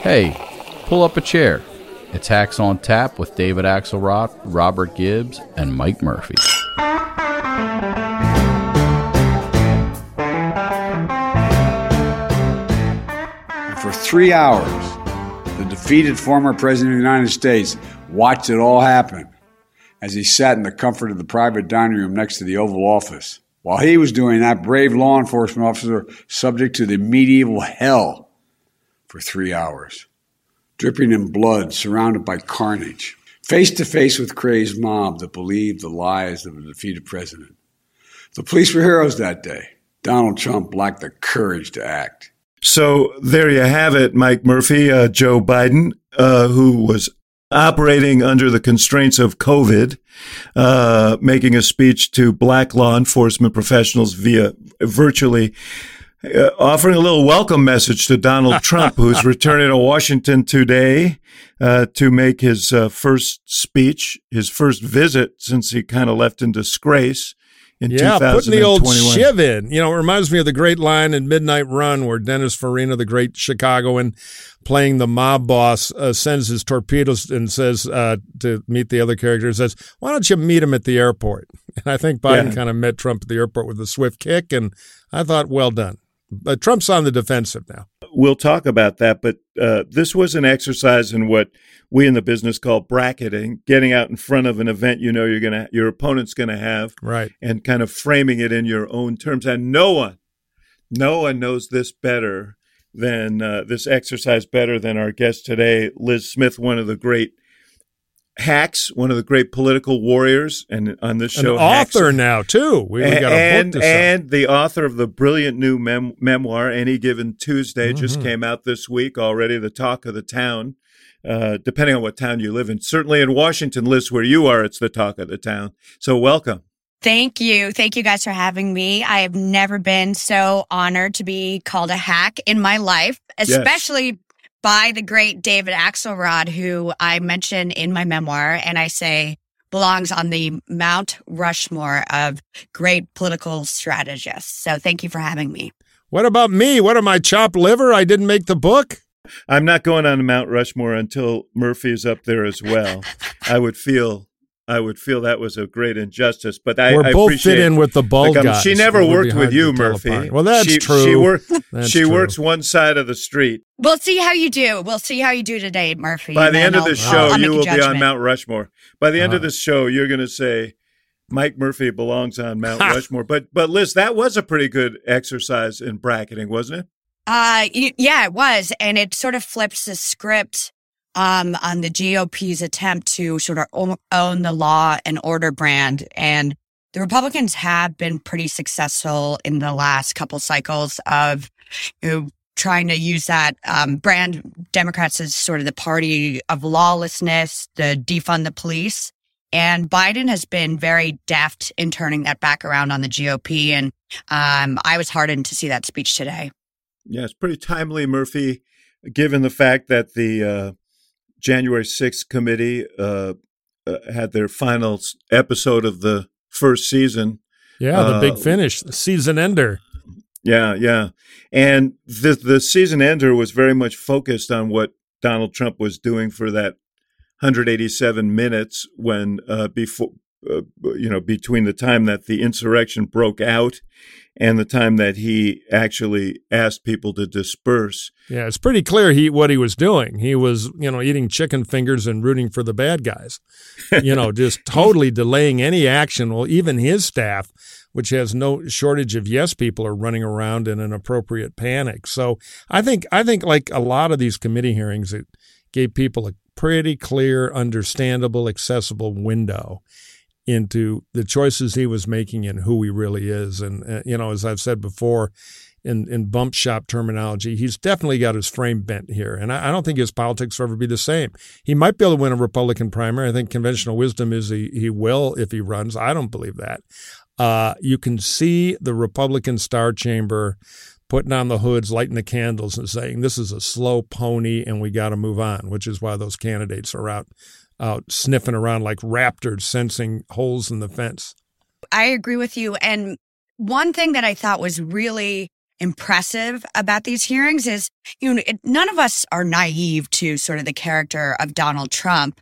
Hey, pull up a chair. It's Hacks on Tap with David Axelrod, Robert Gibbs, and Mike Murphy. For three hours, the defeated former President of the United States watched it all happen as he sat in the comfort of the private dining room next to the Oval Office. While he was doing that, brave law enforcement officer subject to the medieval hell for three hours, dripping in blood, surrounded by carnage, face to face with crazed mob that believed the lies of a defeated president. The police were heroes that day. Donald Trump lacked the courage to act. So there you have it, Mike Murphy, uh, Joe Biden, uh, who was operating under the constraints of COVID, uh, making a speech to black law enforcement professionals via virtually uh, offering a little welcome message to Donald Trump, who's returning to Washington today uh, to make his uh, first speech, his first visit since he kind of left in disgrace in yeah, putting the old shiv in. You know, it reminds me of the great line in Midnight Run where Dennis Farina, the great Chicagoan, playing the mob boss, uh, sends his torpedoes and says uh, to meet the other character, says, "Why don't you meet him at the airport?" And I think Biden yeah. kind of met Trump at the airport with a swift kick, and I thought, well done. But Trump's on the defensive now. We'll talk about that, but uh, this was an exercise in what we in the business call bracketing, getting out in front of an event you know you're gonna your opponent's gonna have, right, and kind of framing it in your own terms. And no one, no one knows this better than uh, this exercise better than our guest today, Lis Smith, one of the great hacks, one of the great political warriors, and on this show, an author hacks. now too. We, we got a and, book and the author of the brilliant new mem- memoir, Any Given Tuesday, mm-hmm. just came out this week already. The talk of the town. Uh, depending on what town you live in, certainly in Washington, Lis, where you are, it's the talk of the town. So welcome. Thank you. Thank you guys for having me. I have never been so honored to be called a hack in my life, especially yes by the great David Axelrod, who I mention in my memoir, and I say belongs on the Mount Rushmore of great political strategists. So thank you for having me. What about me? What am I, chopped liver? I didn't make the book. I'm not going on Mount Rushmore until Murphy is up there as well. I would feel I would feel that was a great injustice. But I, We're I both fit in with the bald like, um, guys. She never worked with you, Murphy. Well, that's she, true. She, work, that's she true. works one side of the street. We'll see how you do. We'll see how you do today, Murphy. By the end of the show, you will be on Mount Rushmore. By the end uh-huh. of the show, you're going to say Mike Murphy belongs on Mount Rushmore. But but Lis, that was a pretty good exercise in bracketing, wasn't it? Uh, yeah, it was, and it sort of flips the script um, on the GOP's attempt to sort of own the law and order brand. And the Republicans have been pretty successful in the last couple cycles of you know, trying to use that um, brand. Democrats as sort of the party of lawlessness, the defund the police. And Biden has been very deft in turning that back around on the GOP. And um, I was heartened to see that speech today. Yeah, it's pretty timely, Murphy, given the fact that the uh, January 6th committee uh, uh, had their final episode of the first season. Yeah, the uh, big finish, the season ender. Yeah, yeah. And the the season ender was very much focused on what Donald Trump was doing for that 187 minutes when uh, before uh, you know between the time that the insurrection broke out and the time that he actually asked people to disperse. Yeah, it's pretty clear he what he was doing. He was, you know, eating chicken fingers and rooting for the bad guys. You know, just totally delaying any action. Well, even his staff, which has no shortage of yes people, are running around in an appropriate panic. So I think I think like a lot of these committee hearings, it gave people a pretty clear, understandable, accessible window into the choices he was making and who he really is. And, uh, you know, as I've said before, in, in bump shop terminology, he's definitely got his frame bent here. And I, I, don't think his politics will ever be the same. He might be able to win a Republican primary. I think conventional wisdom is he, he will if he runs. I don't believe that. Uh, you can see the Republican Star Chamber putting on the hoods, lighting the candles, and saying, This is a slow pony and we got to move on, which is why those candidates are out out sniffing around like raptors, sensing holes in the fence. I agree with you. And one thing that I thought was really impressive about these hearings is, you know, it, none of us are naive to sort of the character of Donald Trump,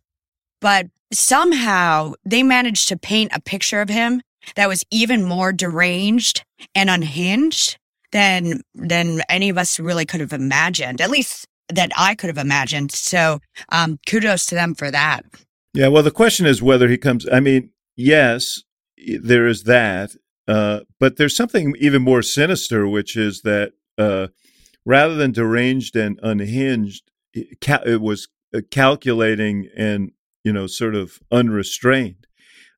but somehow they managed to paint a picture of him that was even more deranged and unhinged than than any of us really could have imagined. At least that I could have imagined. So um, kudos to them for that. Yeah. Well, the question is whether he comes. I mean, yes, there is that, uh, but there's something even more sinister, which is that uh, rather than deranged and unhinged, it was uh, calculating and you know sort of unrestrained.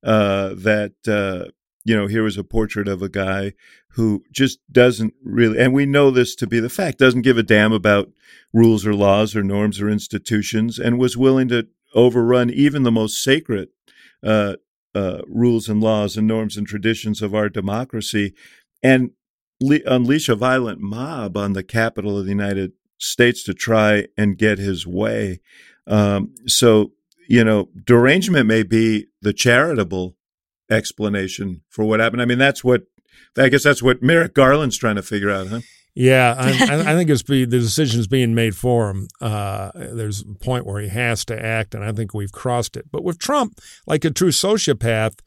Uh, that uh, you know, here was a portrait of a guy who just doesn't really, and we know this to be the fact, doesn't give a damn about rules or laws or norms or institutions, and was willing to overrun even the most sacred uh, uh, rules and laws and norms and traditions of our democracy, and le- unleash a violent mob on the capital of the United States to try and get his way. Um, so, you know, derangement may be the charitable explanation for what happened. I mean, that's what I guess that's what Merrick Garland's trying to figure out, huh? Yeah, I, I think it's be, the decision's being made for him. Uh, there's a point where he has to act, and I think we've crossed it. But with Trump, like a true sociopath,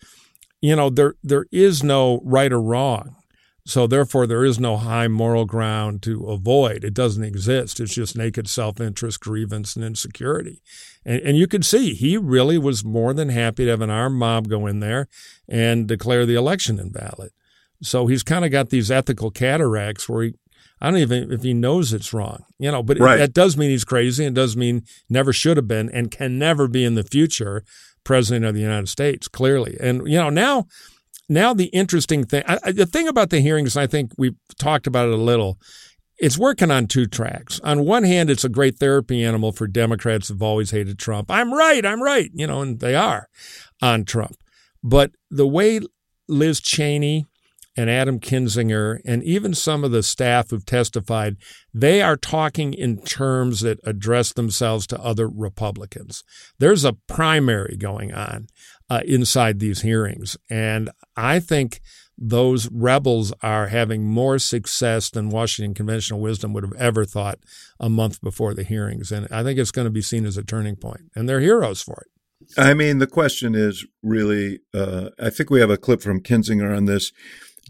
you know, there there is no right or wrong. So therefore, there is no high moral ground to avoid. It doesn't exist. It's just naked self-interest, grievance, and insecurity. And, and you could see he really was more than happy to have an armed mob go in there and declare the election invalid. So he's kind of got these ethical cataracts where he, I don't even if he knows it's wrong, you know. But right. that does mean he's crazy, and does mean never should have been, and can never be in the future president of the United States. Clearly, and you know now now the interesting thing, I, the thing about the hearings, I think we've talked about it a little. It's working on two tracks. On one hand, it's a great therapy animal for Democrats who've always hated Trump. I'm right, I'm right, you know, and they are on Trump. But the way Liz Cheney and Adam Kinzinger and even some of the staff who've testified, they are talking in terms that address themselves to other Republicans. There's a primary going on uh, inside these hearings. And I think those rebels are having more success than Washington conventional wisdom would have ever thought a month before the hearings. And I think it's going to be seen as a turning point, and they're heroes for it. I mean, the question is really uh, I think we have a clip from Kinzinger on this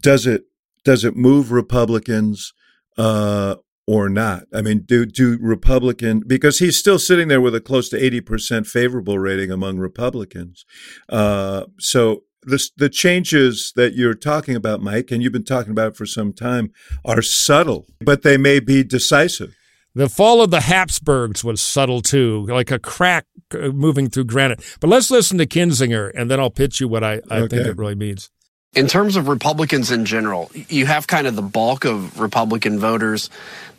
does it does it move Republicans uh, or not? I mean, do do Republican because he's still sitting there with a close to eighty percent favorable rating among Republicans. Uh, so the the changes that you're talking about, Mike, and you've been talking about for some time, are subtle, but they may be decisive. The fall of the Habsburgs was subtle too, like a crack uh, moving through granite. But let's listen to Kinzinger, and then I'll pitch you what I, I okay. think it really means. In terms of Republicans in general, you have kind of the bulk of Republican voters.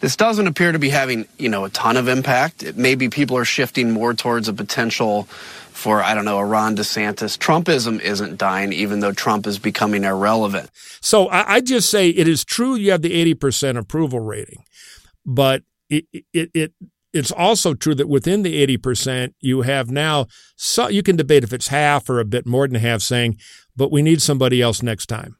This doesn't appear to be having, you know, a ton of impact. It, maybe people are shifting more towards a potential for, I don't know, a Ron DeSantis. Trumpism isn't dying, even though Trump is becoming irrelevant. So I, I just say it is true you have the 80% approval rating, but it, it, it it's also true that within the 80%, you have now, so you can debate if it's half or a bit more than half saying, but we need somebody else next time.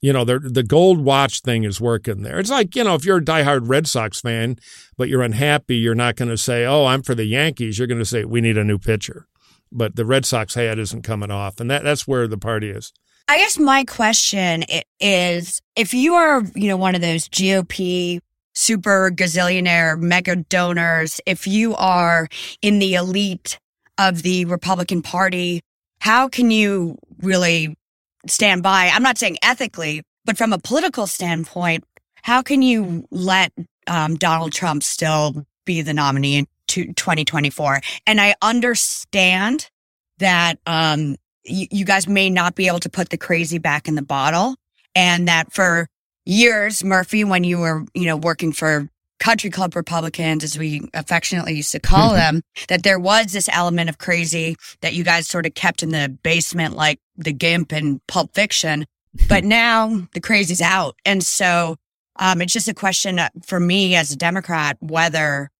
You know, the, gold watch thing is working there. It's like, you know, if you're a diehard Red Sox fan, but you're unhappy, you're not going to say, oh, I'm for the Yankees. You're going to say, we need a new pitcher. But the Red Sox hat isn't coming off. And that, that's where the party is. I guess my question is if you are, you know, one of those GOP super gazillionaire mega donors, if you are in the elite of the Republican Party, how can you really stand by? I'm not saying ethically, but from a political standpoint, how can you let um, Donald Trump still be the nominee in 2024? And I understand that um, you, you guys may not be able to put the crazy back in the bottle. And that for years, Murphy, when you were, you know, working for country club Republicans, as we affectionately used to call them, that there was this element of crazy that you guys sort of kept in the basement, like the Gimp and Pulp Fiction. But now the crazy's out. And so um, it's just a question for me as a Democrat whether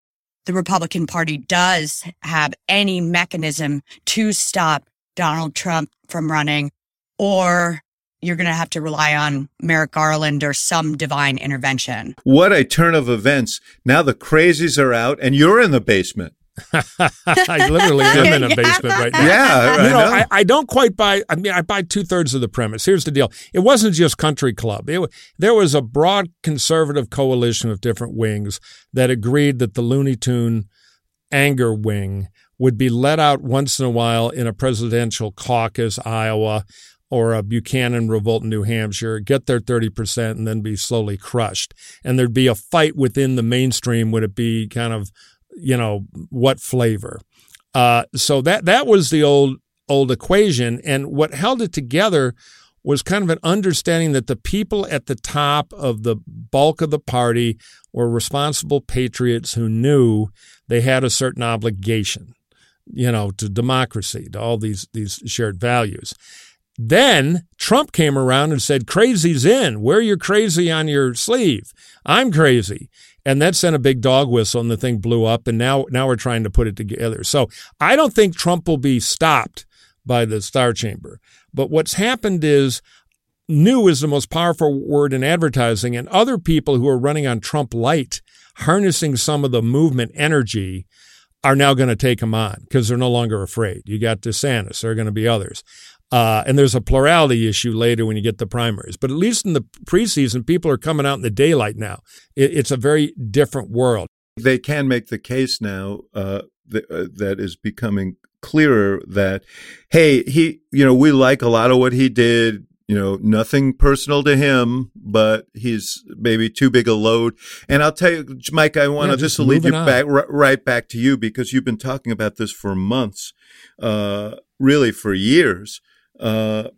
the Republican Party does have any mechanism to stop Donald Trump from running, or you're going to have to rely on Merrick Garland or some divine intervention. What a turn of events. Now the crazies are out and you're in the basement. I literally am in a basement right now. Yeah, you know, I, know. I, I, don't quite buy. I mean, I buy two thirds of the premise. Here's the deal: it wasn't just Country Club. It, there was a broad conservative coalition of different wings that agreed that the Looney Tune anger wing would be let out once in a while in a presidential caucus, Iowa, or a Buchanan revolt in New Hampshire, get their 30% and then be slowly crushed. And there'd be a fight within the mainstream. Would it be kind of, you know, what flavor? Uh, so that that was the old old equation. And what held it together was kind of an understanding that the people at the top of the bulk of the party were responsible patriots who knew they had a certain obligation, you know, to democracy, to all these these shared values. Then Trump came around and said, Crazy's in. Wear your crazy on your sleeve. I'm crazy. And that sent a big dog whistle and the thing blew up. And now, now we're trying to put it together. So I don't think Trump will be stopped by the Star Chamber. But what's happened is new is the most powerful word in advertising. And other people who are running on Trump light, harnessing some of the movement energy, are now going to take him on because they're no longer afraid. You got DeSantis, there are going to be others. Uh, and there's a plurality issue later when you get the primaries. But at least in the preseason, people are coming out in the daylight now. It, it's a very different world. They can make the case now uh, that, uh, that is becoming clearer that, hey, he, you know, we like a lot of what he did. You know, nothing personal to him, but he's maybe too big a load. And I'll tell you, Mike, I want to Yeah, just just lead you on. back r- right back to you because you've been talking about this for months, uh, really for years uh,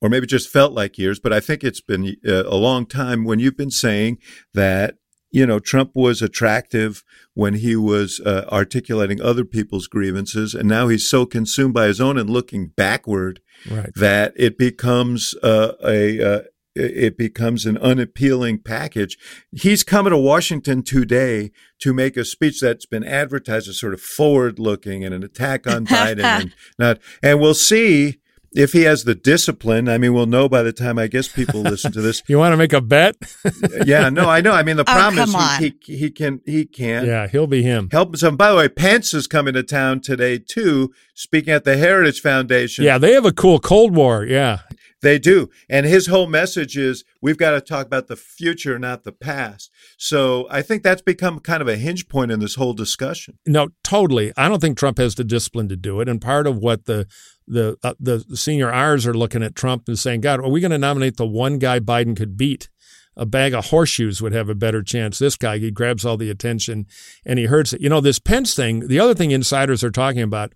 or maybe just felt like years, but I think it's been uh, a long time when you've been saying that, you know, Trump was attractive when he was uh, articulating other people's grievances. And now he's so consumed by his own and looking backward Right. that it becomes uh, a, uh, it becomes an unappealing package. He's coming to Washington today to make a speech that's been advertised as sort of forward looking and an attack on Biden and not, and we'll see if he has the discipline. I mean, we'll know by the time I guess people listen to this. You want to make a bet? yeah, no, I know. I mean, the Oh, problem come is he, he, he can, he can yeah, he'll be him. help some. By the way, Pence is coming to town today too, speaking at the Heritage Foundation. Yeah, they have a cool Cold War. Yeah. They do. And his whole message is we've got to talk about the future, not the past. So I think that's become kind of a hinge point in this whole discussion. No, totally. I don't think Trump has the discipline to do it. And part of what the the uh, the senior R's are looking at Trump and saying, God, are we going to nominate the one guy Biden could beat? A bag of horseshoes would have a better chance. This guy, he grabs all the attention and he hurts it. You know, this Pence thing, the other thing insiders are talking about,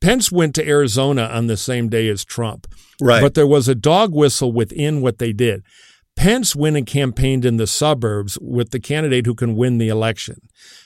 Pence went to Arizona on the same day as Trump. Right. But there was a dog whistle within what they did. Pence went and campaigned in the suburbs with the candidate who can win the election.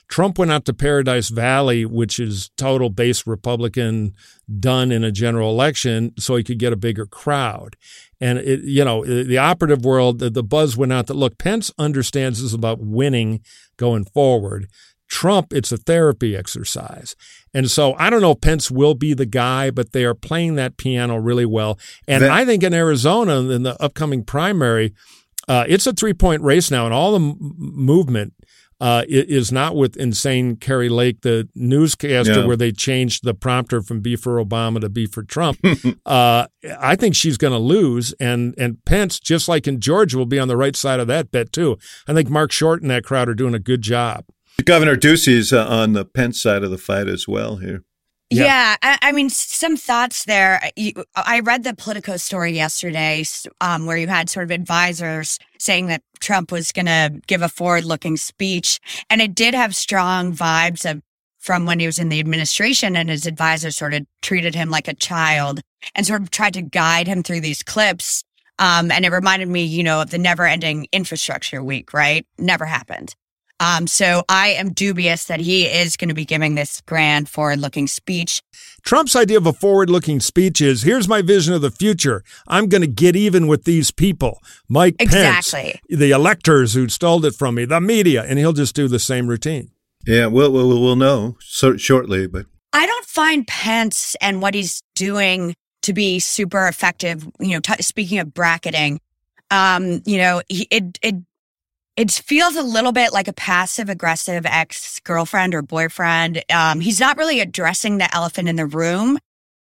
Trump went out to Paradise Valley, which is total base Republican, done in a general election, so he could get a bigger crowd. And it, you know, the operative world, the, buzz went out that look, Pence understands this is about winning going forward. Trump, it's a therapy exercise. And so I don't know if Pence will be the guy, but they are playing that piano really well. And That- I think in Arizona, in the upcoming primary, uh, it's a three point race now, and all the m- movement uh, is not with insane Kari Lake, the newscaster, Yeah. where they changed the prompter from "B for Obama" to "B for Trump." uh, I think she's going to lose, and and Pence, just like in Georgia, will be on the right side of that bet too. I think Mark Short and that crowd are doing a good job. Governor Ducey's uh, on the Pence side of the fight as well here. Yeah. Yeah, I, I mean, some thoughts there. You, I read the Politico story yesterday, um, where you had sort of advisors saying that Trump was going to give a forward-looking speech, and it did have strong vibes of from when he was in the administration and his advisors sort of treated him like a child and sort of tried to guide him through these clips. Um, and it reminded me, you know, of the never ending infrastructure week, right? Never happened. Um, so I am dubious that he is going to be giving this grand forward looking speech. Trump's idea of a forward looking speech is here's my vision of the future. I'm going to get even with these people. Mike exactly. Pence, the electors who stole it from me, the media, and he'll just do the same routine. Yeah, we'll, we'll, we'll know so, shortly, but. I don't find Pence and what he's doing to be super effective. You know, t- speaking of bracketing, um, you know, he, it, it it feels a little bit like a passive aggressive ex girlfriend or boyfriend. Um, he's not really addressing the elephant in the room.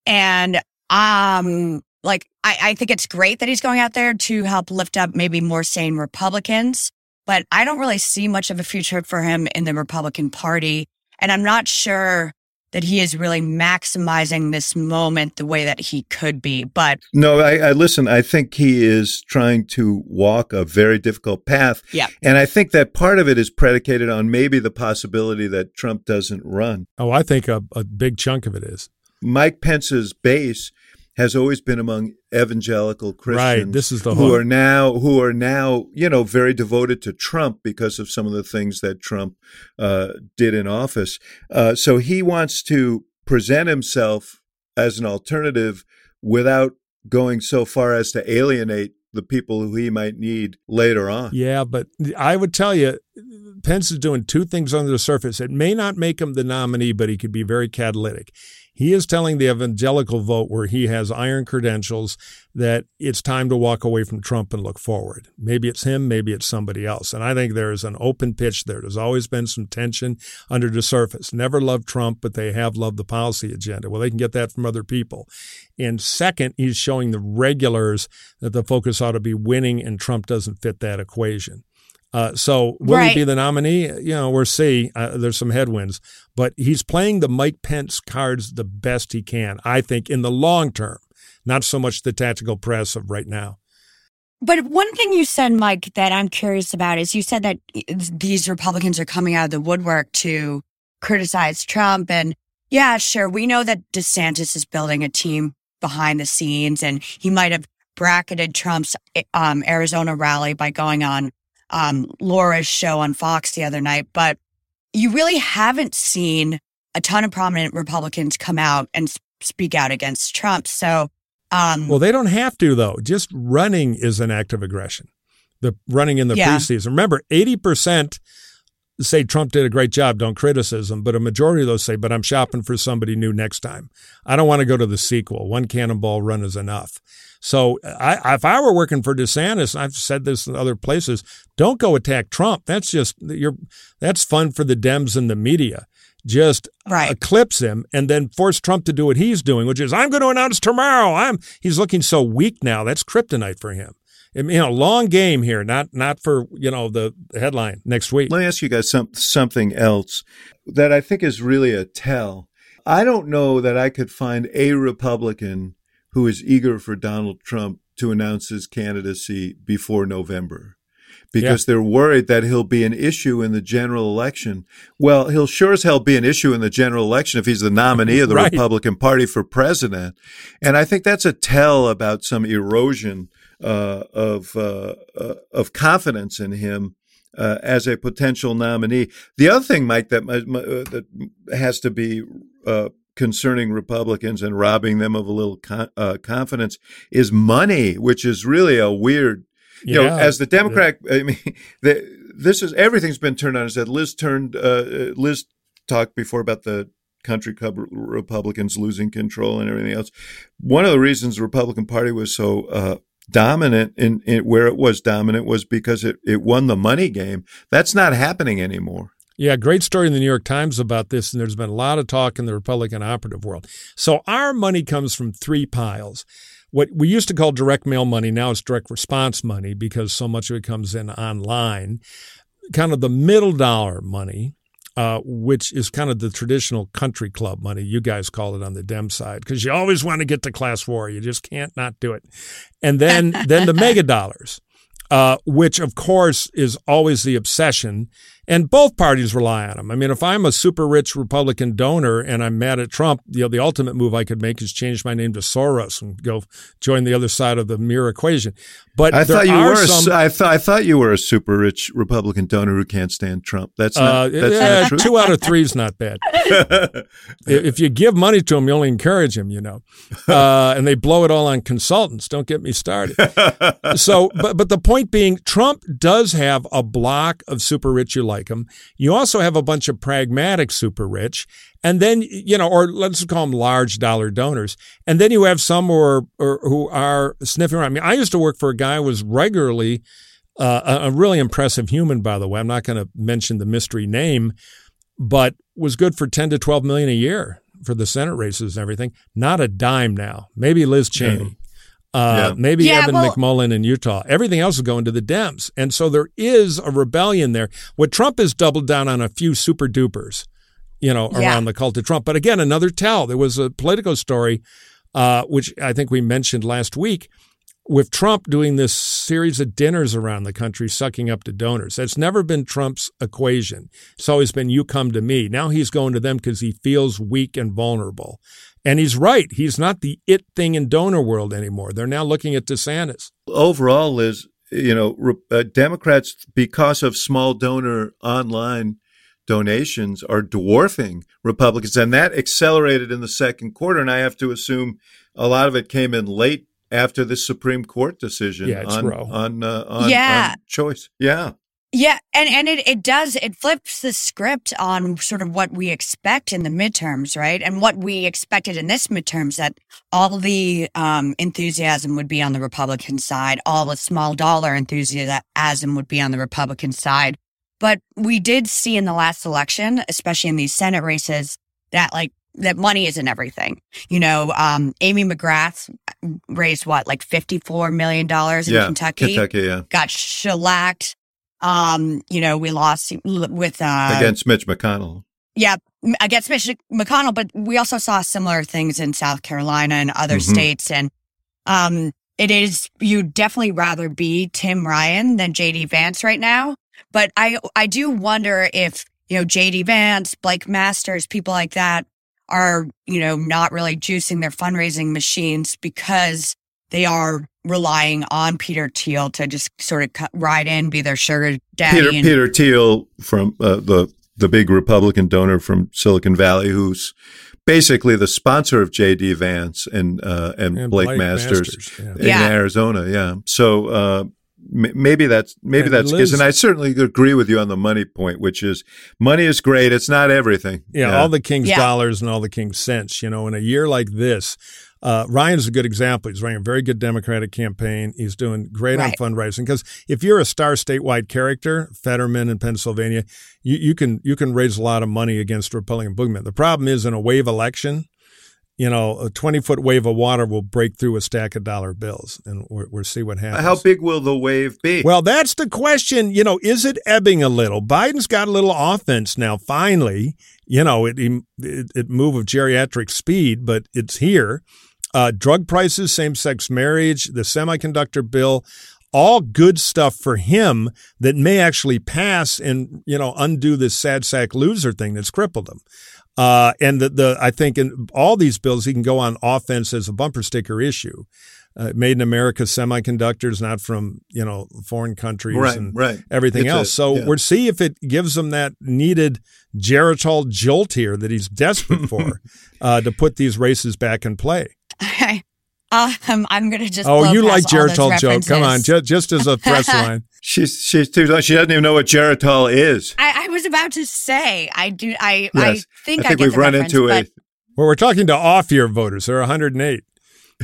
And, um, like, I, I think it's great that he's going out there to help lift up maybe more sane Republicans, but I don't really see much of a future for him in the Republican Party. And I'm not sure that he is really maximizing this moment the way that he could be. But no, I, I, listen. I think he is trying to walk a very difficult path. Yeah, and I think that part of it is predicated on maybe the possibility that Trump doesn't run. Oh, I think a, a big chunk of it is Mike Pence's base has always been among evangelical Christians. Right. This is the who are now who are now you know very devoted to Trump because of some of the things that Trump uh, did in office. Uh, so he wants to present himself as an alternative without going so far as to alienate the people who he might need later on. Yeah, but I would tell you, Pence is doing two things under the surface. It may not make him the nominee, but he could be very catalytic. He is telling the evangelical vote, where he has iron credentials, that it's time to walk away from Trump and look forward. Maybe it's him, maybe it's somebody else. And I think there's an open pitch there. There's always been some tension under the surface. Never loved Trump, but they have loved the policy agenda. Well, they can get that from other people. And second, he's showing the regulars that the focus ought to be winning, and Trump doesn't fit that equation. Uh, so will right. he be the nominee? You know, we'll see. Uh, there's some headwinds, but he's playing the Mike Pence cards the best he can, I think, in the long term, not so much the tactical press of right now. But one thing you said, Mike, that I'm curious about is you said that these Republicans are coming out of the woodwork to criticize Trump. And yeah, sure, we know that DeSantis is building a team behind the scenes and he might have bracketed Trump's um, Arizona rally by going on um, Laura's show on Fox the other night, but you really haven't seen a ton of prominent Republicans come out and speak out against Trump. So, um, well, they don't have to though. Just running is an act of aggression. The running in the yeah. preseason. Remember, eighty percent say Trump did a great job, don't criticism, but a majority of those say, but I'm shopping for somebody new next time. I don't want to go to the sequel. One cannonball run is enough. So I, if I were working for DeSantis, I've said this in other places, don't go attack Trump. That's just you're that's fun for the Dems and the media. Just right. eclipse him and then force Trump to do what he's doing, which is I'm going to announce tomorrow. I'm he's looking so weak now. That's kryptonite for him. You know, long game here, not not for you know the headline next week. Let me ask you guys some, something else that I think is really a tell. I don't know that I could find a Republican who is eager for Donald Trump to announce his candidacy before November because yeah. they're worried that he'll be an issue in the general election. Well, he'll sure as hell be an issue in the general election if he's the nominee of the right. Republican Party for president. And I think that's a tell about some erosion uh, of uh, uh, of confidence in him. Uh, as a potential nominee, the other thing, Mike, that uh, that has to be uh, concerning Republicans and robbing them of a little con- uh, confidence is money, which is really a weird. You yeah. know, as the Democrat, I mean, the, this is everything's been turned on its head. Lis turned. Uh, Lis talked before about the country club Republicans losing control and everything else. One of the reasons the Republican Party was so uh, dominant in, in, where it was dominant was because it, it won the money game. That's not happening anymore. Yeah, great story in the New York Times about this, and there's been a lot of talk in the Republican operative world. So our money comes from three piles. What we used to call direct mail money, now it's direct response money because so much of it comes in online. Kind of the middle dollar money, uh, which is kind of the traditional country club money. You guys call it on the Dem side because you always want to get to class four. You just can't not do it. And then, then the mega dollars, uh, which of course is always the obsession And both parties rely on him. I mean, if I'm a super rich Republican donor and I'm mad at Trump, you know, the ultimate move I could make is change my name to Soros and go join the other side of the mirror equation. But I thought you were. some, a, I thought I thought you were a super rich Republican donor who can't stand Trump. That's not. uh, that's yeah, not true. two out of three is not bad. if you give money to him, you only encourage him, you know. Uh, and they blow it all on consultants. Don't get me started. so, but but the point being, Trump does have a block of super rich you like him. You also have a bunch of pragmatic super rich, and then you know, or let's call them large dollar donors, and then you have some who are or, who are sniffing around. I mean, I used to work for a guy who was regularly. Uh, a, a really impressive human, by the way. I'm not going to mention the mystery name, but was good for 10 to 12 million a year for the Senate races and everything. Not a dime now. Maybe Liz Cheney. Uh, Yeah. Maybe Yeah, Evan well- McMullen in Utah. Everything else is going to the Dems. And so there is a rebellion there. What Trump has doubled down on a few super dupers, you know, Yeah. around the cult of Trump. But again, another tell. There was a Politico story, uh, which I think we mentioned last week, with Trump doing this series of dinners around the country, sucking up to donors. That's never been Trump's equation. It's always been you come to me. Now he's going to them because he feels weak and vulnerable. And he's right. He's not the it thing in donor world anymore. They're now looking at DeSantis. overall, Lis, you know, re- uh, Democrats, because of small donor online donations, are dwarfing Republicans, and that accelerated in the second quarter. And I have to assume a lot of it came in late after the Supreme Court decision Yeah, on on, uh, on Yeah. on choice. Yeah, Yeah, and and it it does it flips the script on sort of what we expect in the midterms, right? And what we expected in this midterms that all the um, enthusiasm would be on the Republican side, all the small dollar enthusiasm would be on the Republican side. But we did see in the last election, especially in these Senate races, that like that money isn't everything. You know, um, Amy McGrath raised what like fifty four million dollars in yeah, Kentucky Kentucky, yeah, got shellacked. Um, you know, we lost with uh against Mitch McConnell. yeah against Mitch McConnell, but we also saw similar things in South Carolina and other Mhm. states, and um, it is you'd definitely rather be Tim Ryan than JD Vance right now. But I I do wonder if you know JD Vance, Blake Masters, people like that are you know not really juicing their fundraising machines because they are relying on Peter Thiel to just sort of cut, ride in, be their sugar daddy. Peter and, Peter Thiel from uh, the the big Republican donor from Silicon Valley, who's basically the sponsor of J.D. Vance and uh, and, And Blake, Blake Masters, Masters, yeah. in Yeah. Arizona. Yeah, so. Uh, m- Maybe that's maybe And that's Lis- and I certainly agree with you on the money point, which is money is great. It's not everything. Yeah, all the king's Yeah. dollars and all the king's cents. You know, in a year like this, uh, Ryan's a good example. He's running a very good Democratic campaign. He's doing great Right. on fundraising because if you're a star statewide character, Fetterman in Pennsylvania, you, you can you can raise a lot of money against Republican boogeyman. The problem is in a wave election, you know, a 20 foot wave of water will break through a stack of dollar bills, and we're, we'll see what happens. How big will the wave be? Well, that's the question. You know, is it ebbing a little? Biden's got a little offense now. Finally, you know, it it, it move of geriatric speed, but it's here. Uh, drug prices, same sex marriage, the semiconductor bill, all good stuff for him that may actually pass and you know undo this sad sack loser thing that's crippled him. Uh, and the, the I think in all these bills he can go on offense as a bumper sticker issue. Uh, made in America semiconductors, not from you know foreign countries right, and right. everything It's a- else. so yeah. we'll see if it gives him that needed Geritol jolt here that he's desperate for uh, to put these races back in play. Okay. Um, I'm gonna just. Oh, you like past all Geritol joke? Come on, just, just as a press line. She's she's too she doesn't even know what Geritol is. I, I was about to say I do. I Yes. I think I, I think get we've run into but a Well, we're talking to off-year voters. There are 108.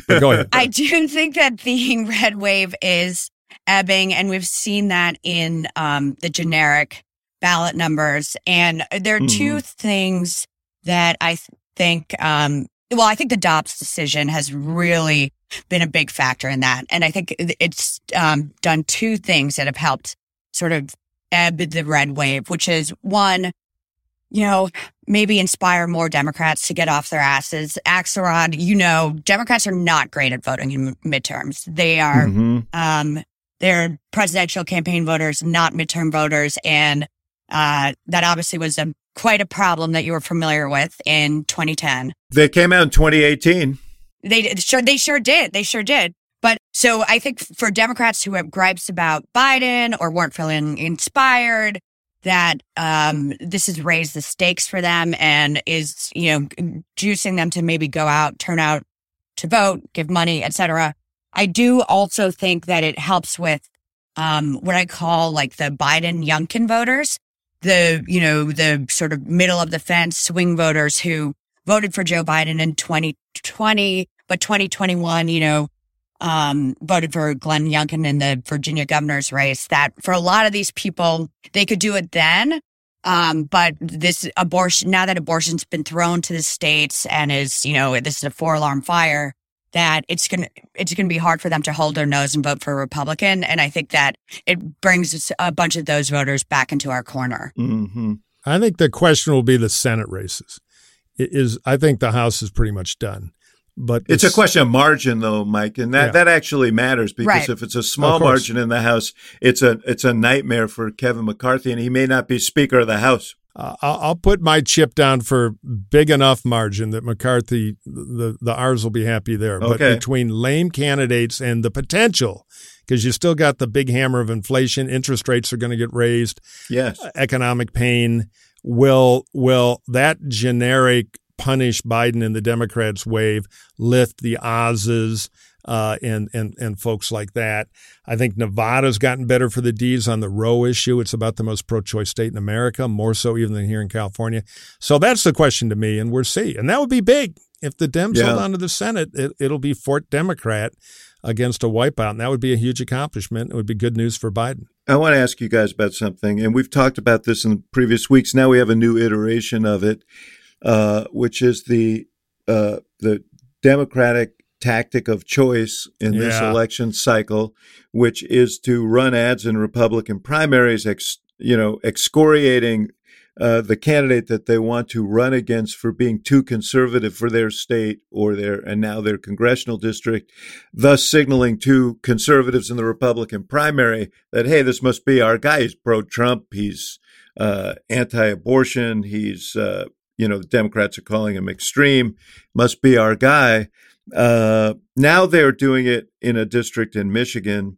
But go ahead. I do think that the red wave is ebbing, and we've seen that in um, the generic ballot numbers. And there are two things that I th- think. Um, well, I think the Dobbs decision has really been a big factor in that, and I think it's um, done two things that have helped sort of ebb the red wave, which is one. You know, maybe inspire more Democrats to get off their asses. Axelrod, you know, Democrats are not great at voting in midterms. They are, Mhm. um, they're presidential campaign voters, not midterm voters. And Uh, that obviously was a quite a problem that you were familiar with in 2010. They came out in 2018. They sure they sure did. They sure did. But so I think for Democrats who have gripes about Biden or weren't feeling inspired, that um, this has raised the stakes for them and is you know juicing them to maybe go out, turn out to vote, give money, etc. I do also think that it helps with um, what I call like the Biden Youngkin voters, the you know the sort of middle of the fence swing voters who voted for Joe Biden in 2020, but 2021, you know, um, voted for Glenn Youngkin in the Virginia governor's race. That for a lot of these people, they could do it then. Um, but this abortion, now that abortion's been thrown to the states and is, you know, this is a four alarm fire, that it's going to, it's going to be hard for them to hold their nose and vote for a Republican. And I think that it brings a bunch of those voters back into our corner. Mm-hmm. I think the question will be the Senate races. It is I think the House is pretty much done. But it's a question of margin, though, Mike, and that, Yeah. that actually matters because Right. if it's a small margin in the House, it's a it's a nightmare for Kevin McCarthy, and he may not be Speaker of the House. Uh, I'll, put my chip down for big enough margin that McCarthy, the the R's will be happy there. But Okay. between lame candidates and the potential, because you still got the big hammer of inflation, interest rates are going to get raised, Yes, economic pain. Will will that generic punish Biden and the Democrats wave lift the Oz's uh, and and and folks like that? I think Nevada's gotten better for the D's on the Roe issue. It's about the most pro-choice state in America, more so even than here in California. So that's the question to me, and we'll see. And that would be big if the Dems Yeah. hold on to the Senate. It, it'll be Fort Democrat against a wipeout, and that would be a huge accomplishment. It would be good news for Biden. I want to ask you guys about something, and we've talked about this in previous weeks. Now we have a new iteration of it, uh, which is the uh, the Democratic tactic of choice in this election cycle, which is to run ads in Republican primaries, ex, you know, excoriating uh, the candidate that they want to run against for being too conservative for their state or their and now their congressional district, thus signaling to conservatives in the Republican primary that hey, this must be our guy. He's pro-Trump. He's uh, anti-abortion. He's uh, you know the Democrats are calling him extreme. Must be our guy. Uh, now they're doing it in a district in Michigan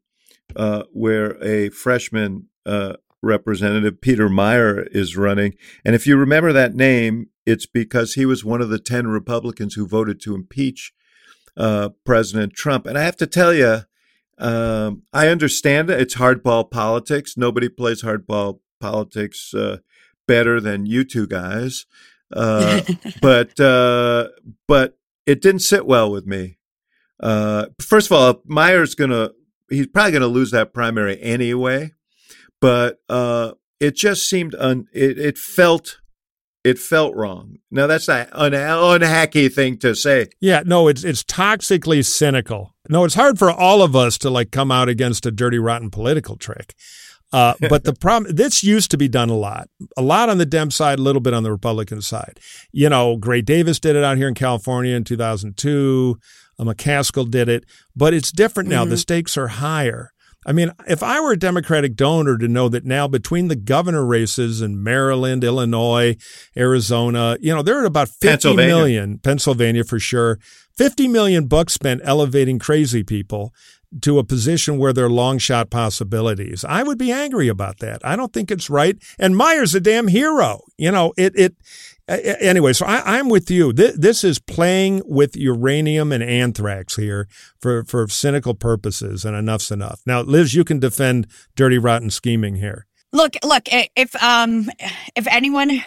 uh, where a freshman uh, representative, Peter Meijer, is running. And if you remember that name, it's because he was one of the 10 Republicans who voted to impeach uh, President Trump. And I have to tell you, um, I understand it. It's hardball politics. Nobody plays hardball politics uh, better than you two guys. Uh, but uh, but it didn't sit well with me. Uh, first of all, Meijer's gonna he's probably gonna lose that primary anyway. But uh, it just seemed un it, it felt it felt wrong. Now that's an un- unhacky thing to say. Yeah, no, it's it's toxically cynical. No, it's hard for all of us to like come out against a dirty, rotten political trick. Uh, but the problem, this used to be done a lot, a lot on the Dem side, a little bit on the Republican side. You know, Gray Davis did it out here in California in 2002. Uh, McCaskill did it, but it's different now. The stakes are higher. I mean, if I were a Democratic donor to know that now between the governor races in Maryland, Illinois, Arizona, you know, there are about 50 Pennsylvania. million, Pennsylvania for sure, 50 million bucks spent elevating crazy people to a position where they're long shot possibilities. I would be angry about that. I don't think it's right. And Meijer's a damn hero. You know, it, it, anyway, so I, I'm with you. This, this is playing with uranium and anthrax here for, for cynical purposes, and enough's enough. Now, Lis, you can defend dirty, rotten scheming here. Look, look. If um, if anyone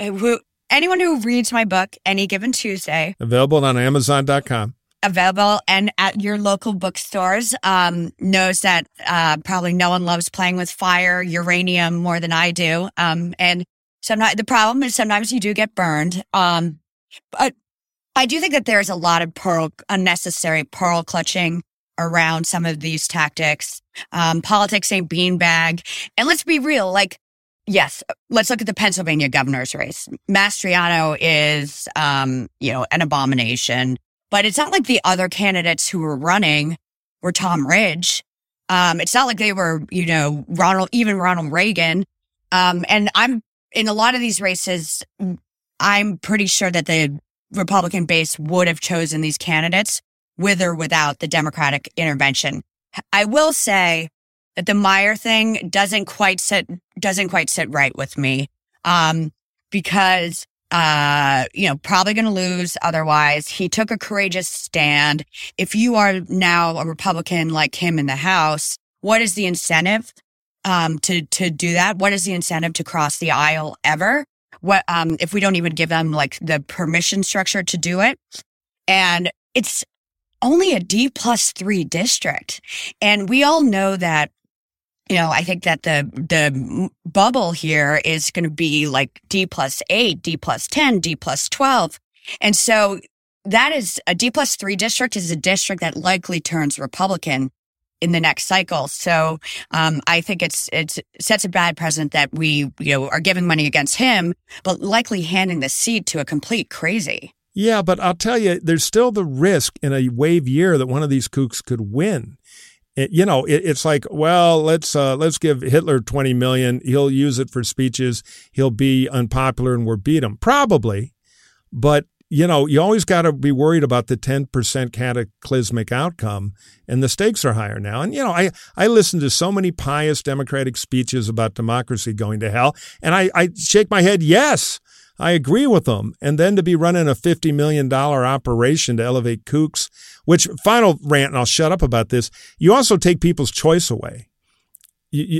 who anyone who reads my book, any given Tuesday, Available on Amazon.com. available and at your local bookstores, um, knows that uh, probably no one loves playing with fire, uranium more than I do. Um, and sometimes the problem is sometimes you do get burned. Um, but I do think that there's a lot of pearl, unnecessary pearl clutching around some of these tactics. Um, politics ain't beanbag. And let's be real, like, yes, let's look at the Pennsylvania governor's race. Mastriano is, um, you know, an abomination, but it's not like the other candidates who were running were Tom Ridge. Um, it's not like they were, you know, Ronald, even Ronald Reagan. Um, and I'm in a lot of these races, I'm pretty sure that the Republican base would have chosen these candidates with or without the Democratic intervention. I will say that the Meijer thing doesn't quite sit, doesn't quite sit right with me. Um, because, uh, you know, probably going to lose otherwise. He took a courageous stand. If you are now a Republican like him in the House, what is the incentive? Um, to, to do that? What is the incentive to cross the aisle ever? What, um, if we don't even give them like the permission structure to do it? And it's only a D plus three district. And we all know that you know, I think that the the bubble here is going to be like D plus eight, D plus ten, D plus twelve, and so that is a D plus three district is a district that likely turns Republican in the next cycle. So um, I think it's it's sets a bad precedent that we you know are giving money against him, but likely handing the seat to a complete crazy. Yeah, but I'll tell you, there's still the risk in a wave year that one of these kooks could win. You know, it, it's like, well, let's uh, let's give Hitler 20 million. He'll use it for speeches. He'll be unpopular, and we'll beat him probably. But you know, you always got to be worried about the 10% cataclysmic outcome, and the stakes are higher now. And, you know, I, I listen to so many pious Democratic speeches about democracy going to hell, and I, I shake my head, yes, I agree with them. And then to be running a $50 million operation to elevate kooks, which final rant, and I'll shut up about this, you also take people's choice away.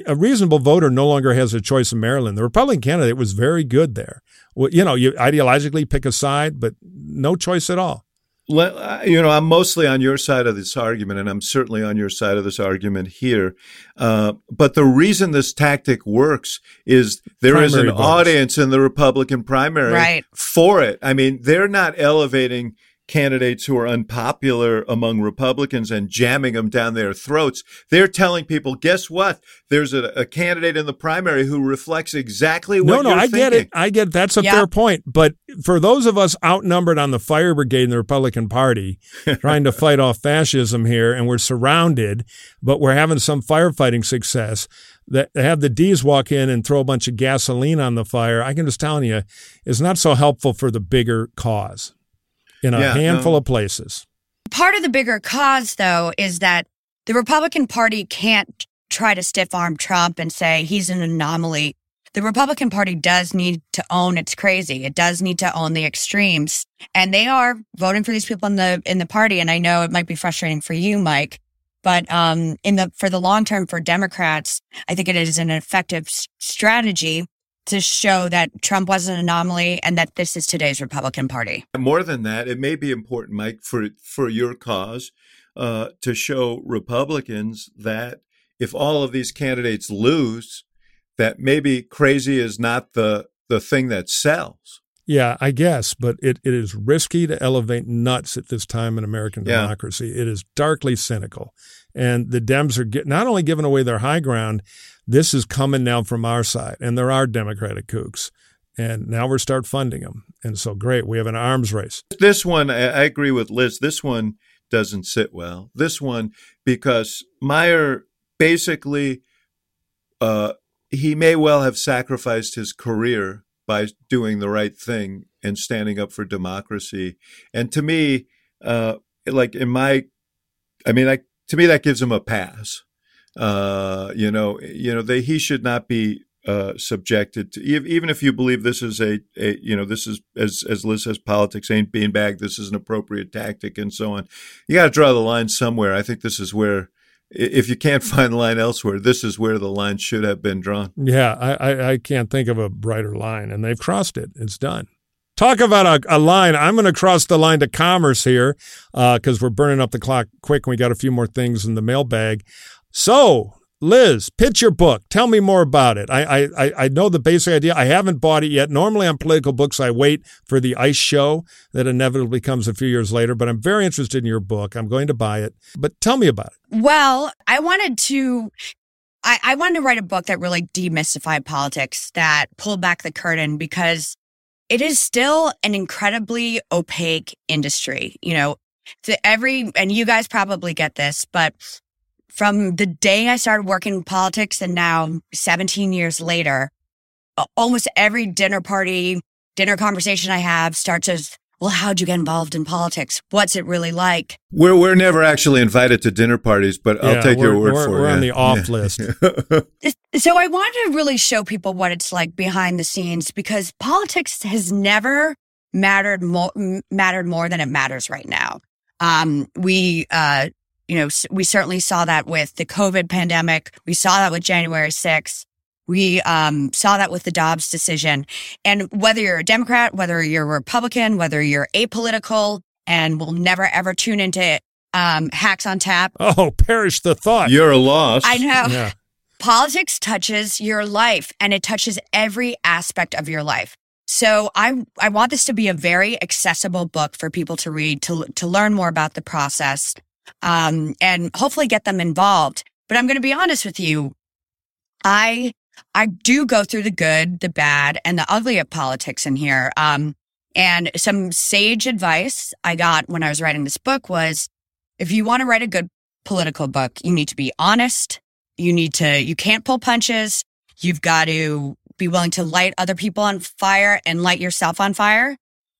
a reasonable voter no longer has a choice in Maryland. The Republican candidate was very good there. Well, you know, you ideologically pick a side, but no choice at all. Uh, you know, I'm mostly on your side of this argument, and I'm certainly on your side of this argument here. Uh, but the reason this tactic works is there primary is an voters. audience in the Republican primary right. for it. I mean, they're not elevating candidates who are unpopular among Republicans and jamming them down their throats. They're telling people, guess what? There's a, a candidate in the primary who reflects exactly what. No, no, I thinking. get it. I get it. that's a yeah. fair point. But for those of us outnumbered on the fire brigade in the Republican Party, trying to fight off fascism here, and we're surrounded, but we're having some firefighting success. That have the D's walk in and throw a bunch of gasoline on the fire, I can just tell you, is not so helpful for the bigger cause in a yeah, handful no. of places. Part of the bigger cause, though, is that the Republican Party can't try to stiff arm Trump and say he's an anomaly. The Republican Party does need to own it's crazy. It does need to own the extremes. And they are voting for these people in the in the party. And I know it might be frustrating for you, Mike, but um, in the for the long term for Democrats, I think it is an effective strategy to show that Trump was an anomaly and that this is today's Republican Party. More than that, it may be important, Mike, for for your cause uh, to show Republicans that if all of these candidates lose, that maybe crazy is not the the thing that sells. Yeah, I guess, but it, it is risky to elevate nuts at this time in American yeah. democracy. It is darkly cynical. And the Dems are get, not only giving away their high ground, this is coming now from our side, and there are Democratic kooks. And now we're start funding them. And so great, we have an arms race. This one, I agree with Lis. This one doesn't sit well. This one, because Meijer basically, uh, he may well have sacrificed his career by doing the right thing and standing up for democracy. And to me, uh, like in my, I mean, I, to me, that gives him a pass. Uh, you know, you know, they, he should not be uh, subjected to even if you believe this is a, a, you know this is as as Lis says politics ain't beanbag this is an appropriate tactic and so on you got to draw the line somewhere I think this is where if you can't find the line elsewhere this is where the line should have been drawn yeah I I, I can't think of a brighter line and they've crossed it it's done Talk about a, a, line. I'm going to cross the line to commerce here because uh, we're burning up the clock quick. We got a few more things in the mailbag. So, Lis, pitch your book. Tell me more about it. I, I, I know the basic idea. I haven't bought it yet. Normally on political books, I wait for the ice show that inevitably comes a few years later, but I'm very interested in your book. I'm going to buy it. But tell me about it. Well, I wanted to I, I wanted to write a book that really demystified politics, that pulled back the curtain because it is still an incredibly opaque industry. You know, to every, and you guys probably get this, but from the day I started working in politics and now 17 years later, almost every dinner party, dinner conversation I have starts as, well, how'd you get involved in politics? What's it really like? We're we're never actually invited to dinner parties, but I'll take your we're- word we're- for it. we're on the off Yeah. list. So I wanted to really show people what it's like behind the scenes because politics has never mattered more mattered more than it matters right now. Um, we, uh, you know, we certainly saw that with the COVID pandemic. We saw that with January 6th. We um, saw that with the Dobbs decision. And whether you're a Democrat, whether you're a Republican, whether you're apolitical, and will never ever tune into um, hacks on tap. Oh, perish the thought. You're a loss. I know Yeah. politics touches your life and it touches every aspect of your life. So I I want this to be a very accessible book for people to read to to learn more about the process um, and hopefully get them involved. But I'm going to be honest with you, I I do go through the good, the bad, and the ugly of politics in here. Um, and some sage advice I got when I was writing this book was, if you want to write a good political book, you need to be honest. You need to, you can't pull punches. You've got to be willing to light other people on fire and light yourself on fire.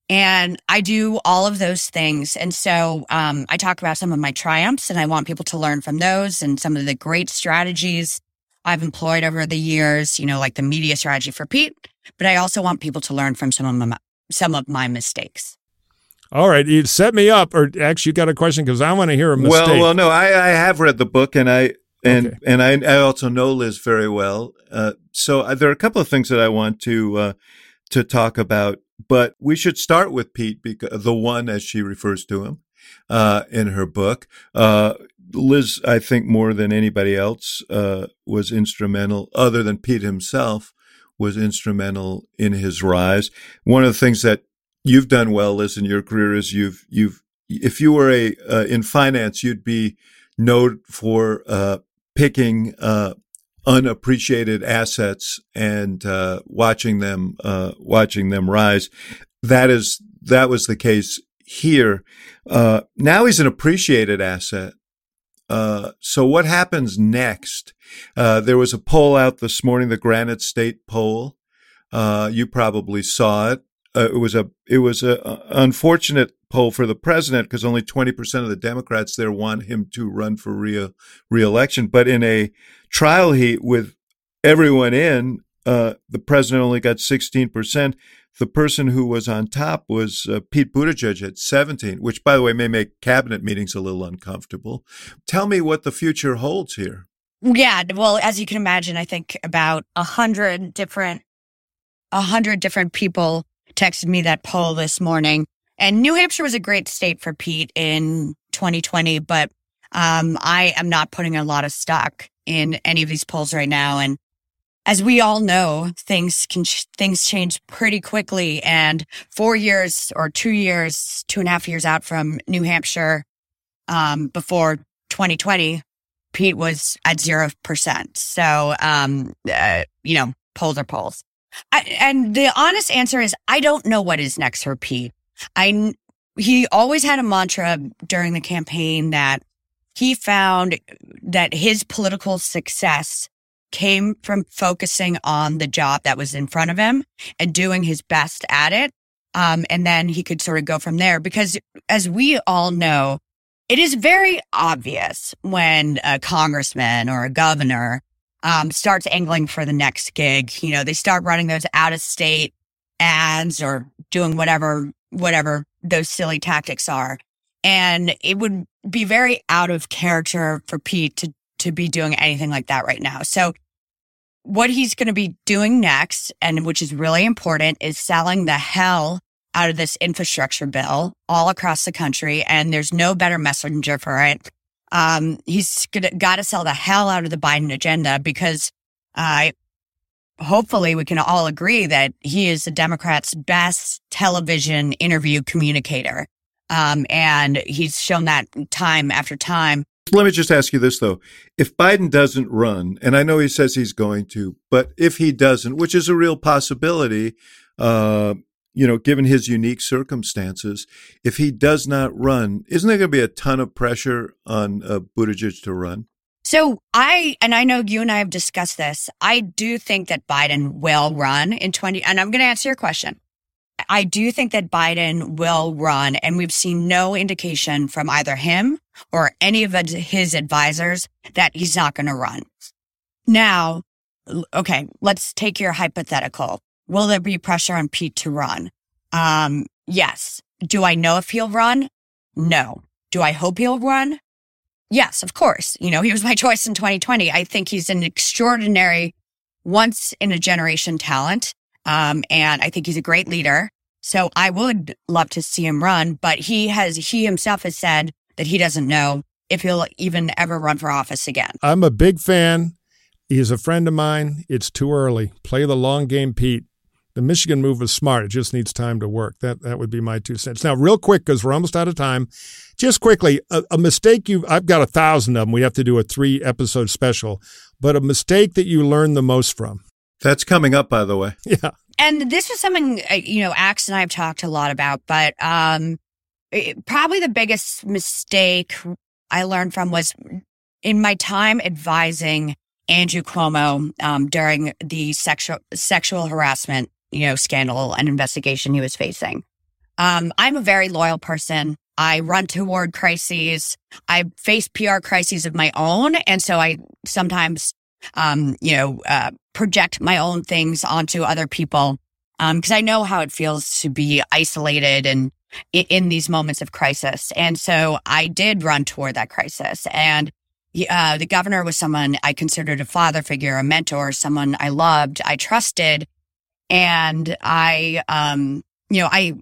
And I do all of those things. And so, um, I talk about some of my triumphs and I want people to learn from those and some of the great strategies I've employed over the years, you know, like the media strategy for Pete. But I also want people to learn from some of my, some of my mistakes. All right, you set me up, or actually, you got a question because I want to hear a mistake. Well, well, no, I, I have read the book, and I and Okay. and I, I also know Lis very well. Uh, so uh, there are a couple of things that I want to uh, to talk about, but we should start with Pete, because the one as she refers to him uh, in her book. Uh, Lis, I think more than anybody else, uh, was instrumental, other than Pete himself, was instrumental in his rise. One of the things that you've done well, Lis, in your career is you've you've if you were a uh, in finance, you'd be known for uh, picking uh, unappreciated assets and uh, watching them uh, watching them rise. That is that was the case here. Uh, now he's an appreciated asset. Uh, so what happens next? Uh, there was a poll out this morning, the Granite State poll. Uh, you probably saw it. It was a it was a unfortunate poll for the president because only 20% of the Democrats there want him to run for re reelection. But in a trial heat with everyone in, uh, the president only got 16%. The person who was on top was uh, Pete Buttigieg at 17, which, by the way, may make cabinet meetings a little uncomfortable. Tell me what the future holds here. Yeah, well, as you can imagine, I think about a hundred different, a hundred different people texted me that poll this morning. And New Hampshire was a great state for Pete in 2020, but um, I am not putting a lot of stock in any of these polls right now. And as we all know, things can things change pretty quickly. And four years or two years, two and a half years out from New Hampshire, um, before 2020, Pete was at zero percent. So, um, uh, you know, polls are polls. I, and the honest answer is, I don't know what is next for Pete. I he always had a mantra during the campaign that he found that his political success came from focusing on the job that was in front of him and doing his best at it. Um, and then he could sort of go from there because as we all know, it is very obvious when a congressman or a governor um, starts angling for the next gig. You know, they start running those out of state ads or doing whatever, whatever those silly tactics are. And it would be very out of character for Pete to, to be doing anything like that right now. So what he's going to be doing next, and which is really important, is selling the hell out of this infrastructure bill all across the country. And there's no better messenger for it. Um, he's got to sell the hell out of the Biden agenda because, uh, hopefully we can all agree that he is the Democrats' best television interview communicator. Um, and he's shown that time after time. Let me just ask you this, though. If Biden doesn't run, and I know he says he's going to, but if he doesn't, which is a real possibility, uh, you know, given his unique circumstances, if he does not run, isn't there going to be a ton of pressure on uh, Buttigieg to run? So I, and I know you and I have discussed this. I do think that Biden will run in 20, and I'm going to answer your question. I do think that Biden will run, and we've seen no indication from either him or any of his advisors that he's not going to run. Now, okay, let's take your hypothetical. Will there be pressure on Pete to run? Um, yes. Do I know if he'll run? No. Do I hope he'll run? Yes, of course. You know, he was my choice in 2020. I think he's an extraordinary, once in a generation talent. Um, and I think he's a great leader. So I would love to see him run, but he has, he himself has said that he doesn't know if he'll even ever run for office again. I'm a big fan. He's a friend of mine. It's too early. Play the long game, Pete. The Michigan move was smart. It just needs time to work. That that would be my two cents. Now, real quick, because we're almost out of time. Just quickly, a, a mistake you I've got a thousand of them. We have to do a three episode special, but a mistake that you learned the most from. That's coming up, by the way. Yeah. And this was something uh, you know, Axe and I have talked a lot about, but um, it, probably the biggest mistake I learned from was in my time advising Andrew Cuomo um, during the sexual sexual harassment you know, scandal and investigation he was facing. Um, I'm a very loyal person. I run toward crises. I face PR crises of my own. And so I sometimes, um, you know, uh, project my own things onto other people. Um, cause I know how it feels to be isolated and in, in these moments of crisis. And so I did run toward that crisis and uh, the governor was someone I considered a father figure, a mentor, someone I loved, I trusted. And I, um, you know, I,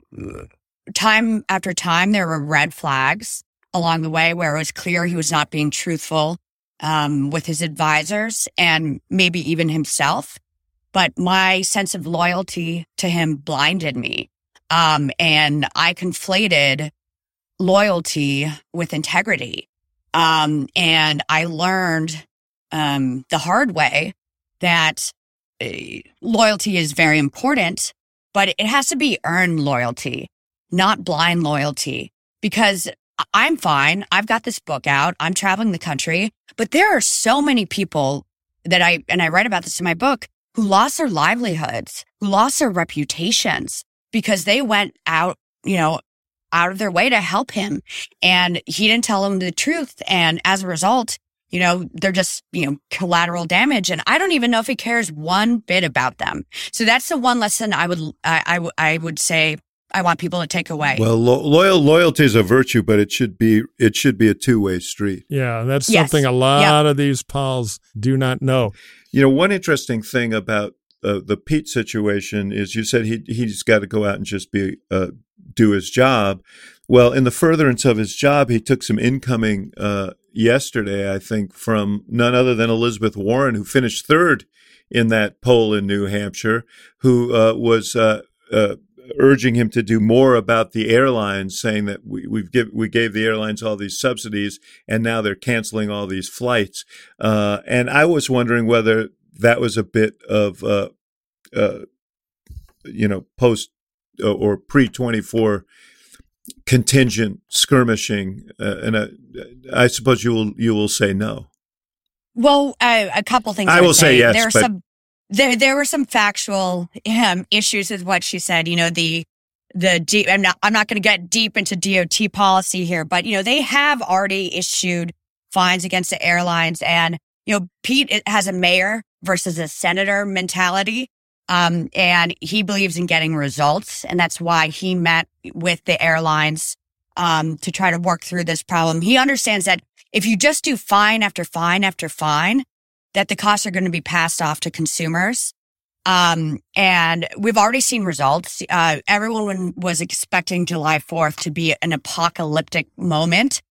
time after time, there were red flags along the way where it was clear he was not being truthful, um, with his advisors and maybe even himself. But my sense of loyalty to him blinded me. Um, and I conflated loyalty with integrity. Um, and I learned, um, the hard way that Uh, loyalty is very important, but it has to be earned loyalty, not blind loyalty. Because I'm fine. I've got this book out. I'm traveling the country, but there are so many people that I, and I write about this in my book, who lost their livelihoods, who lost their reputations because they went out, you know, out of their way to help him. And he didn't tell them the truth. And as a result, you know, they're just, you know, collateral damage. And I don't even know if he cares one bit about them. So that's the one lesson I would, I, I, I would say I want people to take away. Well, lo- loyal loyalty is a virtue, but it should be it should be a two way street. Yeah, that's yes. something a lot yep. of these pals do not know. You know, one interesting thing about uh, the Pete situation is you said he he's got to go out and just be uh, do his job. Well, in the furtherance of his job, he took some incoming uh, yesterday, I think, from none other than Elizabeth Warren, who finished third in that poll in New Hampshire, who uh, was uh, uh, urging him to do more about the airlines, saying that we, we've give, we gave the airlines all these subsidies and now they're canceling all these flights. Uh, and I was wondering whether that was a bit of, uh, uh, you know, post or pre 24 contingent skirmishing, uh, and uh, I suppose you will you will say no. Well, uh, a couple things. I, I will say, say yes. There are but... some there there were some factual um, issues with what she said. You know the the D, I'm not I'm not going to get deep into DOT policy here, but you know they have already issued fines against the airlines, and you know Pete has a mayor versus a senator mentality. Um, and he believes in getting results. And that's why he met with the airlines, um, to try to work through this problem. He understands that if you just do fine after fine after fine, that the costs are going to be passed off to consumers. Um, and we've already seen results. Uh, everyone was expecting July 4th to be an apocalyptic moment.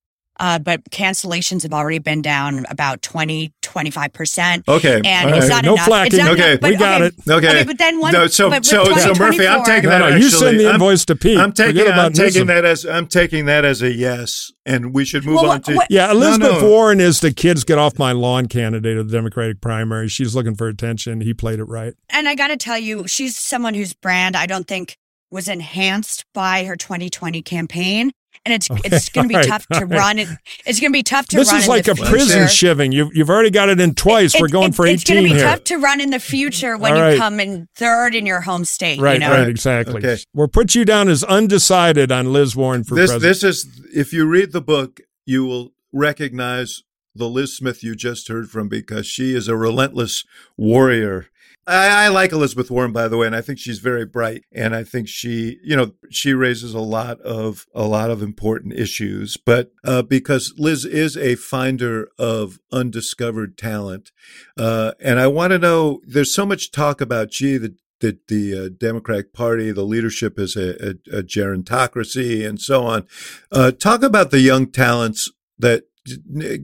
Uh, but cancellations have already been down about 20, 25%. Okay. And it's not no enough. Flacking. It's not okay. enough, but, we got okay. it. Okay. okay. But then one. No, so, so, so Murphy, I'm taking that. No, actually, you send the I'm, to Pete. I'm taking, I'm taking that as I'm taking that as a yes, and we should move well, on to. what, yeah, Elizabeth no, no. Warren is the kids get off my lawn candidate of the Democratic primary. She's looking for attention. He played it right. And I got to tell you, she's someone whose brand I don't think was enhanced by her 2020 campaign. And it's okay. it's going to be right. tough to run. It, it's going to be tough to this run. This is like a future. prison shivving. You've you've already got it in twice. It, We're going it, for eighteen It's going to be here. tough to run in the future when right. you come in third in your home state. Right, you know? right, exactly. Okay. We'll put you down as undecided on Liz Warren for this, president. This is if you read the book, you will recognize the Lis Smith you just heard from because she is a relentless warrior. I, I, like Elizabeth Warren, by the way, and I think she's very bright. And I think she, you know, she raises a lot of a lot of important issues. But uh, because Lis is a finder of undiscovered talent, uh, and I want to know, there's so much talk about gee, the that the uh, Democratic Party, the leadership is a, a, a gerontocracy, and so on. Uh, talk about the young talents that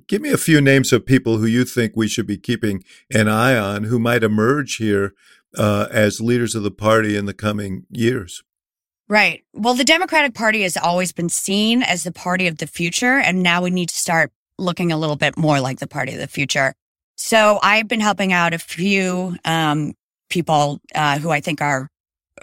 give me a few names of people who you think we should be keeping an eye on who might emerge here uh, as leaders of the party in the coming years. Right. Well, the Democratic Party has always been seen as the party of the future, and now we need to start looking a little bit more like the party of the future. So I've been helping out a few um, people uh, who I think are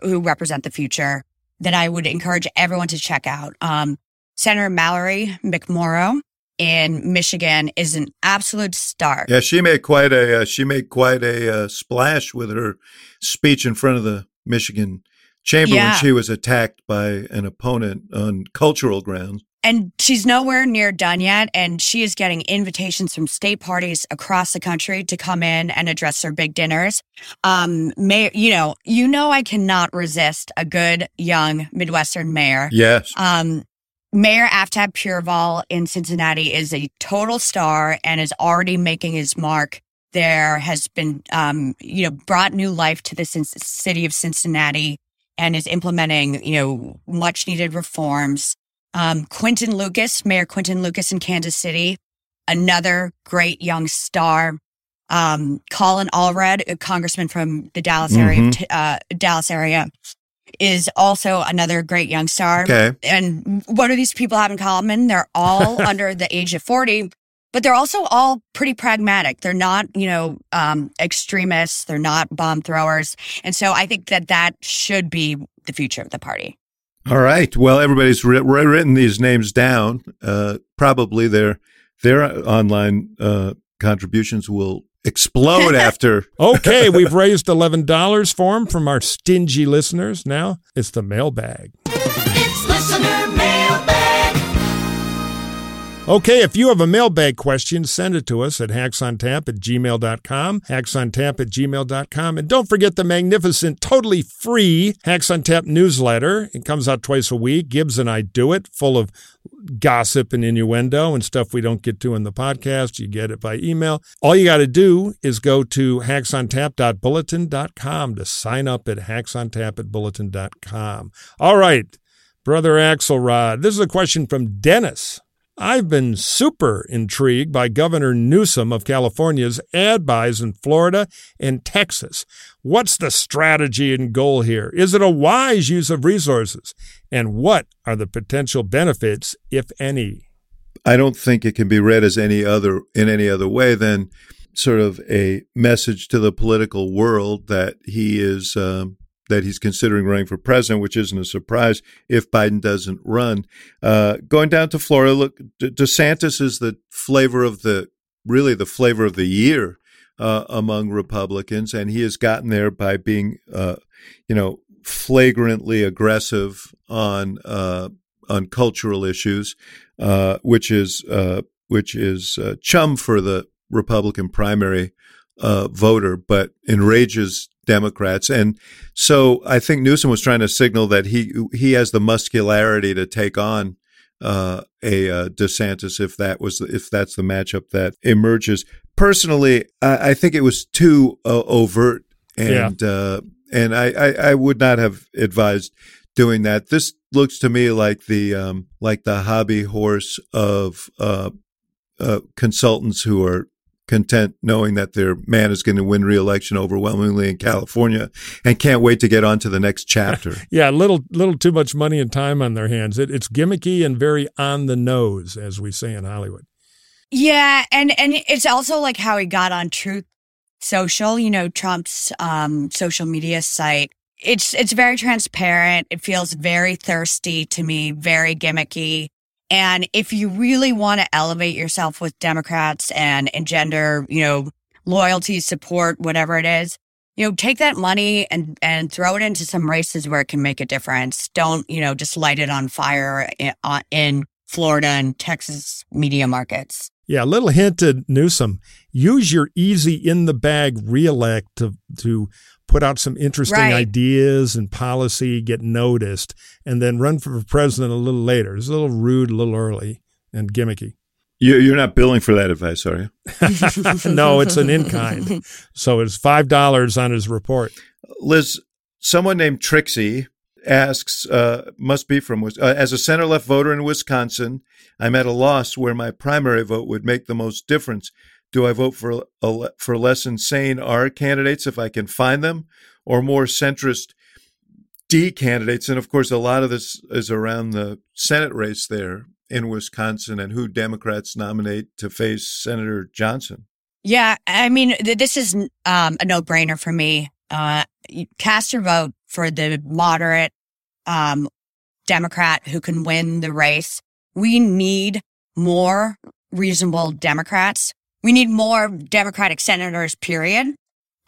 who represent the future that I would encourage everyone to check out. Um, Senator Mallory McMorrow in Michigan is an absolute star. Yeah, she made quite a uh, she made quite a uh, splash with her speech in front of the Michigan chamber yeah. when she was attacked by an opponent on cultural grounds. And she's nowhere near done yet. And she is getting invitations from state parties across the country to come in and address their big dinners. Um, mayor, you know, you know, I cannot resist a good young Midwestern mayor. Yes. Um, Mayor Aftab Pureval in Cincinnati is a total star and is already making his mark. There has been, um, you know, brought new life to the city of Cincinnati and is implementing, you know, much needed reforms. Um, Quinton Lucas, Mayor Quinton Lucas in Kansas City, another great young star. Um, Colin Allred, a congressman from the Dallas mm-hmm. uh, Dallas area, is also another great young star. Okay. And what do these people have in common? They're all under the age of 40, but they're also all pretty pragmatic. They're not, you know, um, extremists. They're not bomb throwers. And so I think that that should be the future of the party. All right. Well, everybody's written these names down. Uh, probably their their online uh, contributions will explode after. okay, we've raised $11 for him from our stingy listeners. Now it's the mailbag. Okay, if you have a mailbag question, send it to us at hacksontap at gmail.com, hacksontap at gmail.com. And don't forget the magnificent, totally free Hacks on Tap newsletter. It comes out twice a week. Gibbs and I do it, full of gossip and innuendo and stuff we don't get to in the podcast. You get it by email. All you got to do is go to hacksontap.bulletin.com to sign up at hacksontap.bulletin.com. All right, Brother Axelrod, this is a question from Dennis. I've been super intrigued by Governor Newsom of California's ad buys in Florida and Texas. What's the strategy and goal here? Is it a wise use of resources? And what are the potential benefits, if any? I don't think it can be read as any other in any other way than sort of a message to the political world that he is um, that he's considering running for president, which isn't a surprise if Biden doesn't run. Uh, going down to Florida, look, DeSantis is the flavor of the really the flavor of the year uh, among Republicans, and he has gotten there by being, uh, you know, flagrantly aggressive on uh, on cultural issues, uh, which is uh, which is chum for the Republican primary voter, but enrages Democrats. And so I think Newsom was trying to signal that he he has the muscularity to take on uh, a uh, DeSantis if that was if that's the matchup that emerges. Personally, I, I think it was too uh, overt, and yeah. Uh, and I, I, I would not have advised doing that. This looks to me like the um, like the hobby horse of uh, uh, consultants who are content knowing that their man is going to win re-election overwhelmingly in California and can't wait to get on to the next chapter. yeah, little little too much money and time on their hands. It, it's gimmicky and very on the nose, as we say in Hollywood. Yeah, and and it's also like how he got on Truth Social, you know, Trump's um, social media site. It's it's very transparent. It feels very thirsty to me, very gimmicky. And if you really want to elevate yourself with Democrats and engender, you know, loyalty, support, whatever it is, you know, take that money and, and throw it into some races where it can make a difference. Don't, you know, just light it on fire in, in Florida and Texas media markets. Yeah, a little hint to Newsom. Use your easy in the bag reelect to to put out some interesting right. ideas and policy, get noticed, and then run for president a little later. It's a little rude, a little early, and gimmicky. You're not billing for that advice, are you? no, it's an in kind. So it's five dollars on his report. Lis, someone named Trixie asks, uh, must be from uh, as a center left voter in Wisconsin. I'm at a loss where my primary vote would make the most difference. Do I vote for for less insane R candidates if I can find them, or more centrist D candidates? And of course, a lot of this is around the Senate race there in Wisconsin and who Democrats nominate to face Senator Johnson. Yeah, I mean, this is um, a no brainer for me. Uh, cast your vote for the moderate um, Democrat who can win the race. We need more reasonable Democrats. We need more Democratic senators, period.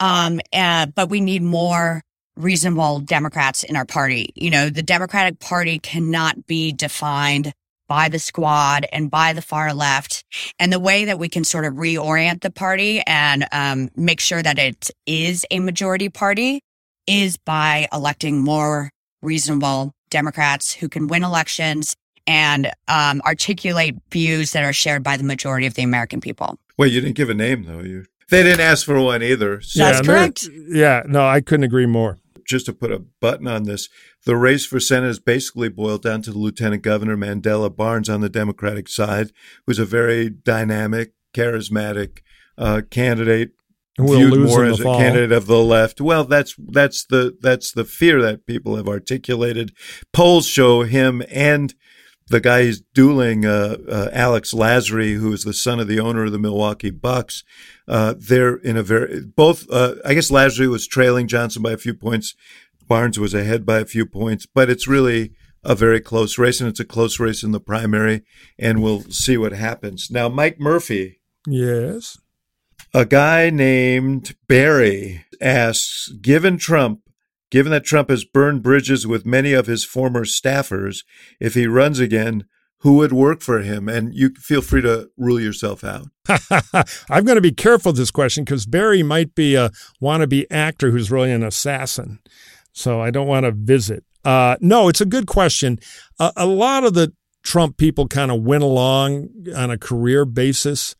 Um, uh, but we need more reasonable Democrats in our party. You know, the Democratic Party cannot be defined by the squad and by the far left. And the way that we can sort of reorient the party and um, make sure that it is a majority party is by electing more reasonable Democrats who can win elections and um, articulate views that are shared by the majority of the American people. Well, you didn't give a name though. You they didn't ask for one either. So. That's yeah, correct. yeah, no, I couldn't agree more. Just to put a button on this, the race for Senate has basically boiled down to the Lieutenant Governor Mandela Barnes on the Democratic side, who's a very dynamic, charismatic uh, candidate We'll viewed more as a fall. candidate of the left. Well, that's that's the that's the fear that people have articulated. Polls show him and the guy is dueling, uh, uh, Alex Lasry, who is the son of the owner of the Milwaukee Bucks. Uh, they're in a very both. Uh, I guess Lasry was trailing Johnson by a few points. Barnes was ahead by a few points, but it's really a very close race, and it's a close race in the primary, and we'll see what happens. Now, Mike Murphy. Yes. A guy named Barry asks, given Trump, given that Trump has burned bridges with many of his former staffers, if he runs again, who would work for him? And you feel free to rule yourself out. I'm going to be careful this question because Barry might be a wannabe actor who's really an assassin. So I don't want to visit. Uh, no, it's a good question. Uh, a lot of the Trump people kind of went along on a career basis.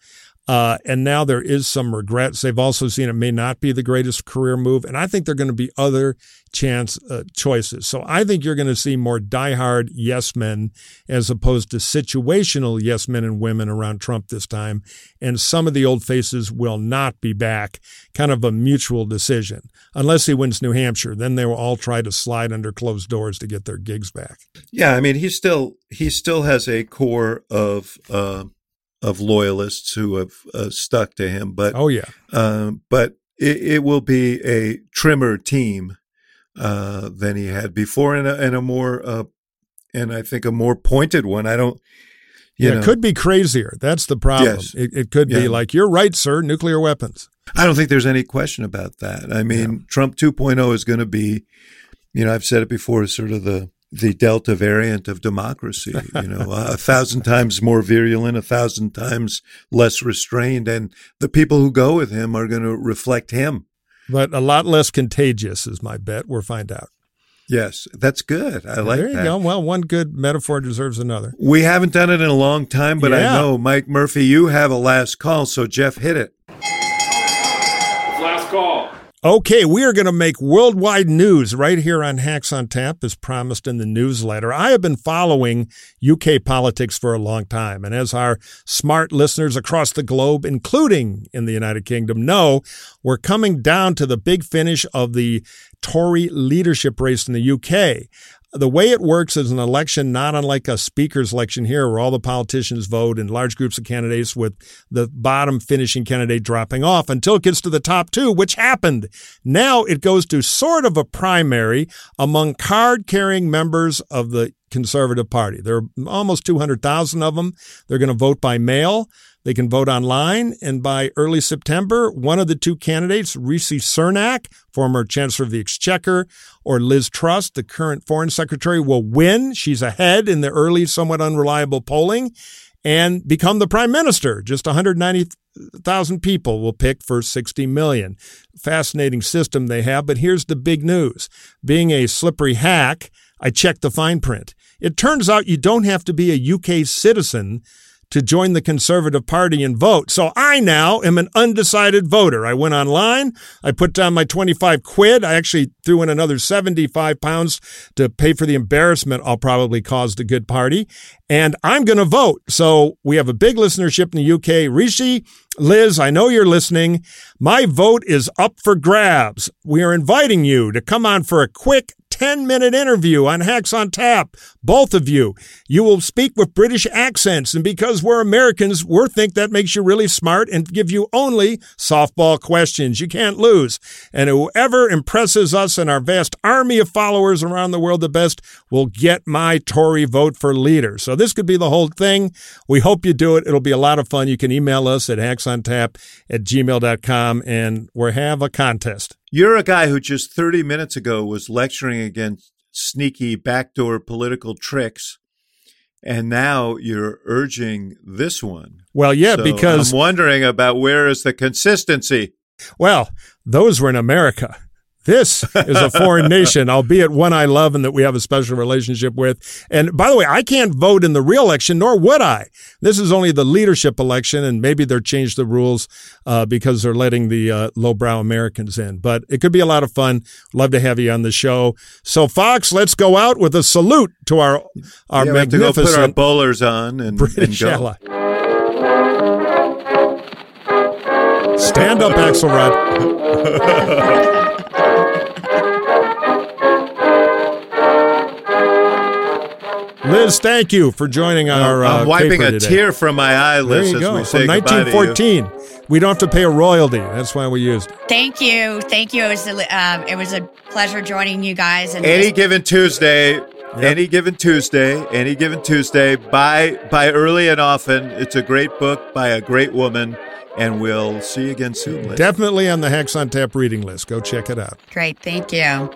Uh, and now there is some regrets. They've also seen it may not be the greatest career move. And I think there are going to be other chance uh, choices. So I think you're going to see more diehard yes men as opposed to situational yes men and women around Trump this time. And some of the old faces will not be back. Kind of a mutual decision. Unless he wins New Hampshire, then they will all try to slide under closed doors to get their gigs back. Yeah, I mean, he still he still has a core of. Uh of loyalists who have uh, stuck to him. But oh yeah, uh, but it, it, will be a trimmer team uh, than he had before, and a, and a more uh, and I think a more pointed one. I don't. yeah, know. it could be crazier. That's the problem. Yes. It, it could yeah. be like you're right, sir. Nuclear weapons. I don't think there's any question about that. I mean, yeah. Trump 2.0 is going to be, you know, I've said it before, sort of the the Delta variant of democracy, you know, a thousand times more virulent, a thousand times less restrained. And the people who go with him are going to reflect him. But a lot less contagious is my bet. We'll find out. Yes, that's good. I like there you that. go. Well, one good metaphor deserves another. We haven't done it in a long time, but yeah. I know, Mike Murphy, you have a last call. So, Jeff, hit it. Okay, we are going to make worldwide news right here on Hacks on Tap, as promised in the newsletter. I have been following UK politics for a long time, and as our smart listeners across the globe, including in the United Kingdom, know, we're coming down to the big finish of the Tory leadership race in the UK the way it works is an election not unlike a speaker's election here where all the politicians vote in large groups of candidates with the bottom finishing candidate dropping off until it gets to the top two which happened now it goes to sort of a primary among card carrying members of the Conservative Party. There are almost 200,000 of them. They're going to vote by mail. They can vote online. And by early September, one of the two candidates, Rishi Sunak, former Chancellor of the Exchequer, or Liz Truss, the current Foreign Secretary, will win. She's ahead in the early, somewhat unreliable polling and become the prime minister. Just 190,000 people will pick for 60 million. Fascinating system they have, but here's the big news. Being a slippery hack, I checked the fine print. It turns out you don't have to be a UK citizen to join the Conservative Party and vote. So I now am an undecided voter. I went online. I put down my 25 quid. I actually threw in another 75 pounds to pay for the embarrassment I'll probably cause the good party. And I'm going to vote. So we have a big listenership in the UK. Rishi, Liz, I know you're listening. My vote is up for grabs. We are inviting you to come on for a quick 10 minute interview on Hacks on Tap. Both of you. You will speak with British accents. And because we're Americans, we think that makes you really smart and give you only softball questions. You can't lose. And whoever impresses us and our vast army of followers around the world the best will get my Tory vote for leader. So this could be the whole thing. We hope you do it. It'll be a lot of fun. You can email us at hacksontap at gmail.com and we'll have a contest. You're a guy who just 30 minutes ago was lecturing against sneaky backdoor political tricks. And now you're urging this one. Well, yeah, So because I'm wondering about where is the consistency? Well, those were in America. This is a foreign nation, albeit one I love and that we have a special relationship with. And by the way, I can't vote in the re-election, nor would I. This is only the leadership election, and maybe they're changed the rules uh, because they're letting the uh, lowbrow Americans in. But it could be a lot of fun. Love to have you on the show. So, Fox, let's go out with a salute to our our Yeah, we have to go put our magnificent bowlers on and, and go. ally. Stand up, Axelrod. Lis, thank you for joining our. Uh, I'm wiping paper a today. tear from my eye, Lis. There eyelids you as go. we say From goodbye to you. 1914. We don't have to pay a royalty. That's why we used it. Thank you, thank you. It was a, um, it was a pleasure joining you guys. And Any just- given Tuesday, any given Tuesday, any given Tuesday, buy buy early and often. It's a great book by a great woman, and we'll see you again soon. Lis. Definitely on the Hacks on Tap reading list. Go check it out. great, thank you.